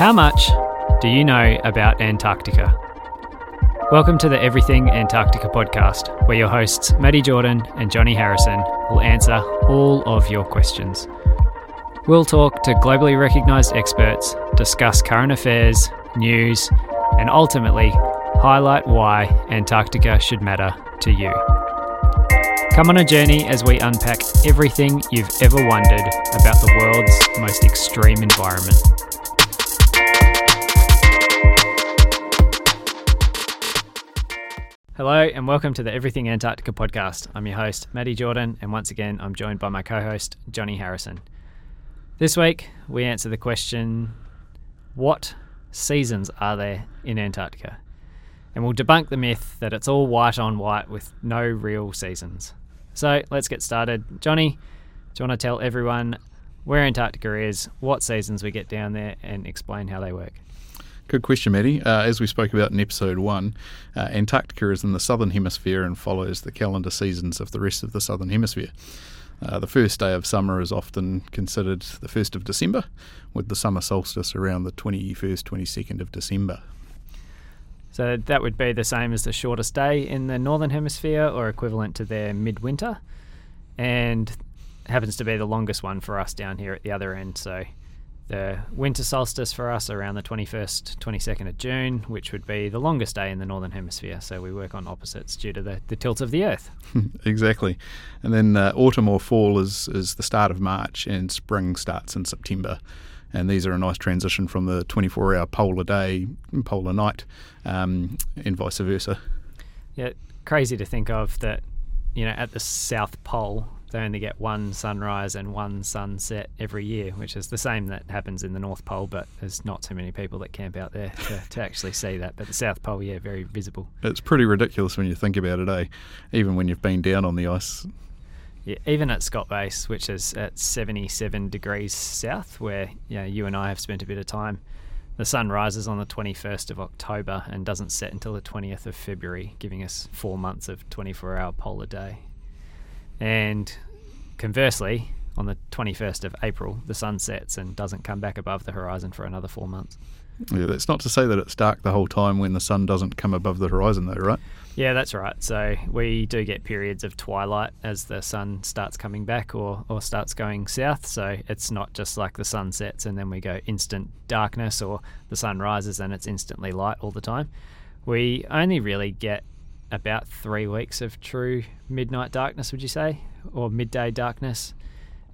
How much do you know about Antarctica? Welcome to the Everything Antarctica podcast, where your hosts, Matty Jordan and Jonny Harrison, will answer all of your questions. We'll talk to globally recognised experts, discuss current affairs, news, and ultimately highlight why Antarctica should matter to you. Come on a journey as we unpack everything you've ever wondered about the world's most extreme environment. Hello, and welcome to the Everything Antarctica podcast. I'm your host, Matty Jordan, and once again, I'm joined by my co host, Jonny Harrison. This week, we answer the question What seasons are there in Antarctica? And we'll debunk the myth that it's all white on white with no real seasons. So let's get started. Jonny, do you want to tell everyone where Antarctica is, what seasons we get down there, and explain how they work? Good question, Matty. Uh, as we spoke about in episode one, uh, Antarctica is in the southern hemisphere and follows the calendar seasons of the rest of the southern hemisphere. Uh, the first day of summer is often considered the 1st of December, with the summer solstice around the 21st, 22nd of December. So that would be the same as the shortest day in the northern hemisphere or equivalent to their midwinter. And happens to be the longest one for us down here at the other end. So the winter solstice for us around the 21st, 22nd of June, which would be the longest day in the northern hemisphere. So we work on opposites due to the, the tilt of the Earth. exactly. And then uh, autumn or fall is, is the start of March, and spring starts in September. And these are a nice transition from the 24 hour polar day, and polar night, um, and vice versa. Yeah, crazy to think of that, you know, at the South Pole, they only get one sunrise and one sunset every year, which is the same that happens in the North Pole, but there's not too many people that camp out there to, to actually see that. But the South Pole, yeah, very visible. It's pretty ridiculous when you think about it, eh? Even when you've been down on the ice. Yeah, even at Scott Base, which is at 77 degrees south, where you, know, you and I have spent a bit of time, the sun rises on the 21st of October and doesn't set until the 20th of February, giving us four months of 24 hour polar day. And conversely, on the 21st of April, the sun sets and doesn't come back above the horizon for another four months. Yeah, that's not to say that it's dark the whole time when the sun doesn't come above the horizon, though, right? Yeah, that's right. So we do get periods of twilight as the sun starts coming back or, or starts going south. So it's not just like the sun sets and then we go instant darkness or the sun rises and it's instantly light all the time. We only really get about three weeks of true midnight darkness, would you say? Or midday darkness.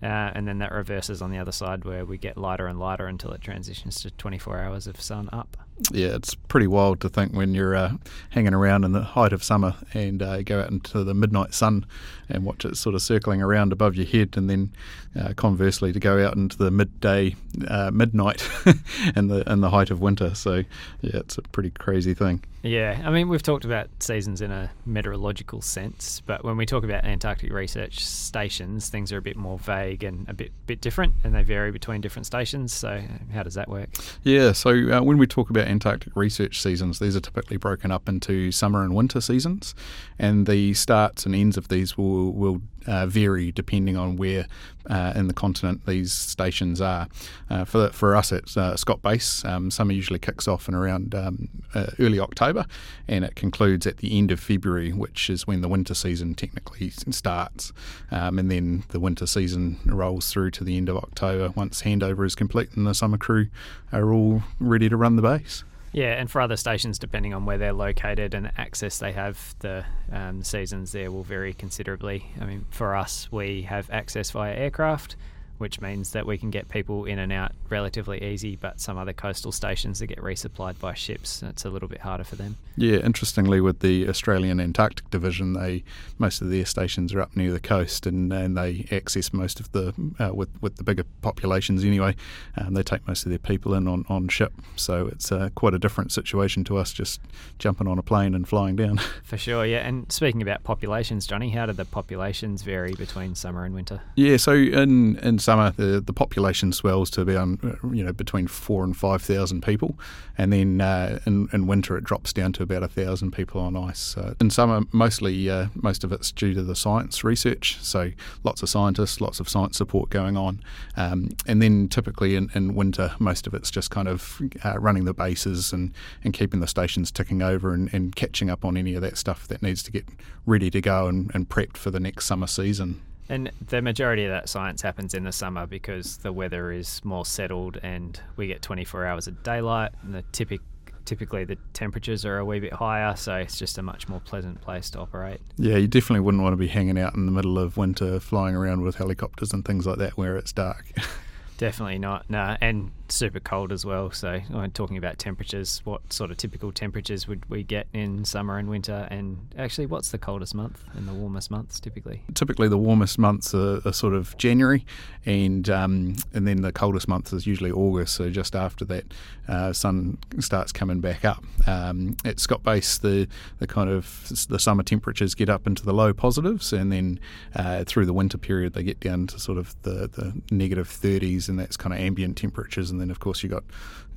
Uh, and then that reverses on the other side where we get lighter and lighter until it transitions to 24 hours of sun up. Yeah, it's pretty wild to think when you're uh, hanging around in the height of summer and uh, go out into the midnight sun and watch it sort of circling around above your head, and then uh, conversely to go out into the midday, uh, midnight, in the in the height of winter. So yeah, it's a pretty crazy thing. Yeah, I mean we've talked about seasons in a meteorological sense, but when we talk about Antarctic research stations, things are a bit more vague and a bit bit different, and they vary between different stations. So how does that work? Yeah, so uh, when we talk about Antarctic research seasons, these are typically broken up into summer and winter seasons, and the starts and ends of these will will uh, vary depending on where uh, in the continent these stations are. Uh, for for us at uh, Scott Base, um, summer usually kicks off in around um, uh, early October, and it concludes at the end of February, which is when the winter season technically starts, um, and then the winter season rolls through to the end of October once handover is complete and the summer crew are all ready to run the base. Yeah, and for other stations, depending on where they're located and the access they have, the um, seasons there will vary considerably. I mean, for us, we have access via aircraft, which means that we can get people in and out relatively easy, but some other coastal stations that get resupplied by ships, it's a little bit harder for them. Yeah, interestingly, with the Australian Antarctic Division, they most of their stations are up near the coast, and, and they access most of the uh, with with the bigger populations anyway. and they take most of their people in on, on ship, so it's uh, quite a different situation to us just jumping on a plane and flying down. For sure, yeah. And speaking about populations, Jonny, how do the populations vary between summer and winter? Yeah, so in in summer, the, the population swells to about you know between four and five thousand people, and then uh, in, in winter it drops down to about a thousand people on ice. So in summer, mostly uh, most of it's due to the science research. So lots of scientists, lots of science support going on, um, and then typically in, in winter, most of it's just kind of uh, running the bases and, and keeping the stations ticking over and, and catching up on any of that stuff that needs to get ready to go and, and prepped for the next summer season. And the majority of that science happens in the summer because the weather is more settled and we get 24 hours of daylight and the typic typically the temperatures are a wee bit higher, so it's just a much more pleasant place to operate. Yeah, you definitely wouldn't want to be hanging out in the middle of winter flying around with helicopters and things like that where it's dark. Definitely not. No, and super cold as well. So, when talking about temperatures, what sort of typical temperatures would we get in summer and winter? And actually, what's the coldest month and the warmest months typically? Typically, the warmest months are, are sort of January, and um, and then the coldest month is usually August. So just after that, uh, sun starts coming back up. Um, at Scott Base, the the kind of the summer temperatures get up into the low positives, and then uh, through the winter period, they get down to sort of the, the negative 30s, and that's kind of ambient temperatures and then of course you got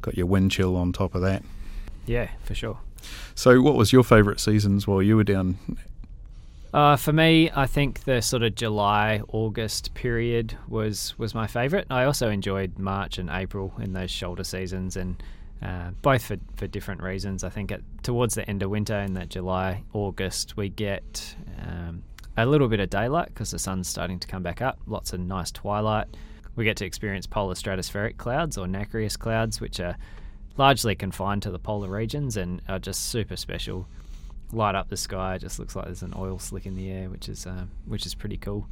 got your wind chill on top of that. Yeah, for sure. So, what was your favourite seasons while you were down? Uh, for me, I think the sort of July August period was was my favourite. I also enjoyed March and April in those shoulder seasons, and uh, both for, for different reasons. I think at, towards the end of winter in that July August, we get um, a little bit of daylight because the sun's starting to come back up. Lots of nice twilight we get to experience polar stratospheric clouds or nacreous clouds, which are largely confined to the polar regions and are just super special. Light up the sky, just looks like there's an oil slick in the air, which is uh, which is pretty cool.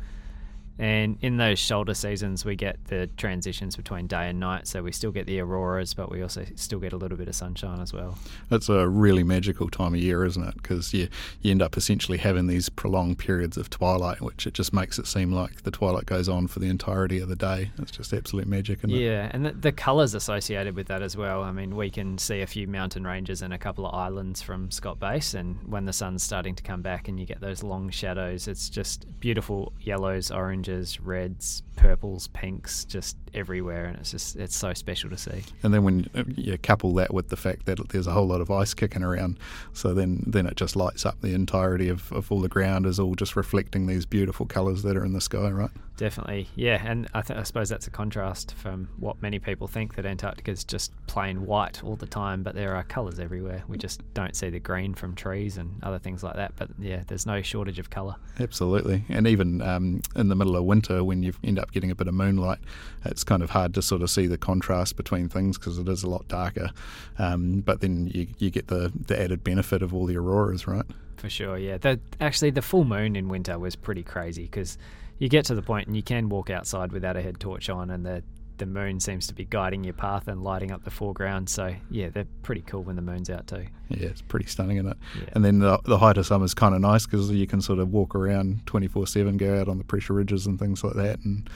And in those shoulder seasons, we get the transitions between day and night. So we still get the auroras, but we also still get a little bit of sunshine as well. That's a really magical time of year, isn't it? Because you, you end up essentially having these prolonged periods of twilight, which it just makes it seem like the twilight goes on for the entirety of the day. It's just absolute magic, isn't yeah, it? and the, the colours associated with that as well. I mean, we can see a few mountain ranges and a couple of islands from Scott Base, and when the sun's starting to come back and you get those long shadows, it's just beautiful yellows, oranges oranges, reds, purples, pinks, just everywhere, and it's just it's so special to see. And then when you couple that with the fact that there's a whole lot of ice kicking around, so then then it just lights up the entirety of, of all the ground is all just reflecting these beautiful colours that are in the sky, right? Definitely, yeah, and I, th- I suppose that's a contrast from what many people think that Antarctica is just plain white all the time, but there are colours everywhere. We just don't see the green from trees and other things like that. But yeah, there's no shortage of colour. Absolutely, and even um, in the middle of winter, when you end up getting a bit of moonlight, it's kind of hard to sort of see the contrast between things because it is a lot darker. Um, but then you, you get the the added benefit of all the auroras, right? For sure, yeah. The, actually, the full moon in winter was pretty crazy because you get to the point and you can walk outside without a head torch on, and the the moon seems to be guiding your path and lighting up the foreground. So yeah, they're pretty cool when the moon's out too. Yeah, it's pretty stunning, isn't it? Yeah. And then the, the height of summer is kind of nice because you can sort of walk around twenty four seven, go out on the pressure ridges and things like that, and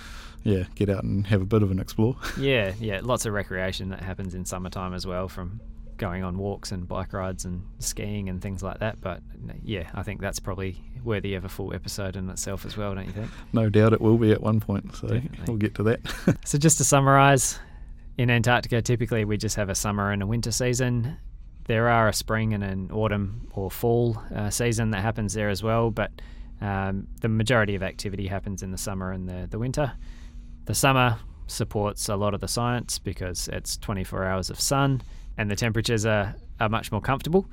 yeah, get out and have a bit of an explore. Yeah, yeah, lots of recreation that happens in summertime as well, from going on walks and bike rides and skiing and things like that. But yeah, I think that's probably worthy of a full episode in itself as well, don't you think? No doubt it will be at one point. So Definitely. we'll get to that. so just to summarise, in Antarctica, typically we just have a summer and a winter season. There are a spring and an autumn or fall uh, season that happens there as well, but um, the majority of activity happens in the summer and the, the winter. The summer supports a lot of the science because it's 24 hours of sun and the temperatures are, are much more comfortable.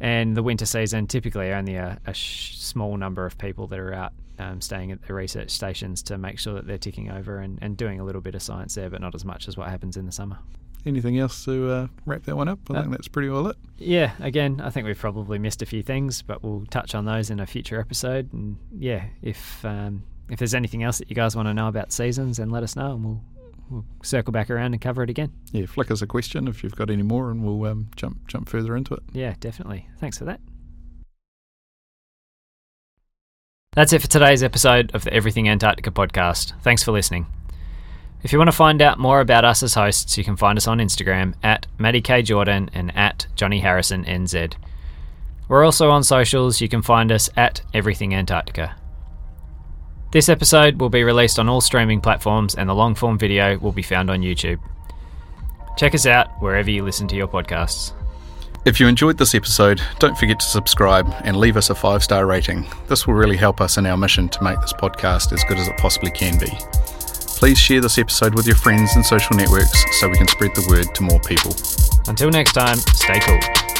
And the winter season, typically only a, a sh- small number of people that are out um, staying at the research stations to make sure that they're ticking over and, and doing a little bit of science there, but not as much as what happens in the summer. Anything else to uh, wrap that one up? I uh, think that's pretty well it. Yeah, again, I think we've probably missed a few things, but we'll touch on those in a future episode. And yeah, if um, if there's anything else that you guys want to know about seasons, then let us know, and we'll we'll circle back around and cover it again. Yeah, flick us a question if you've got any more, and we'll um, jump jump further into it. Yeah, definitely. Thanks for that. That's it for today's episode of the Everything Antarctica podcast. Thanks for listening. If you want to find out more about us as hosts, you can find us on Instagram at Matty K Jordan and at Jonny Harrison NZ. We're also on socials. You can find us at Everything Antarctica. This episode will be released on all streaming platforms, and the long form video will be found on YouTube. Check us out wherever you listen to your podcasts. If you enjoyed this episode, don't forget to subscribe and leave us a five star rating. This will really help us in our mission to make this podcast as good as it possibly can be. Please share this episode with your friends and social networks so we can spread the word to more people. Until next time, stay cool.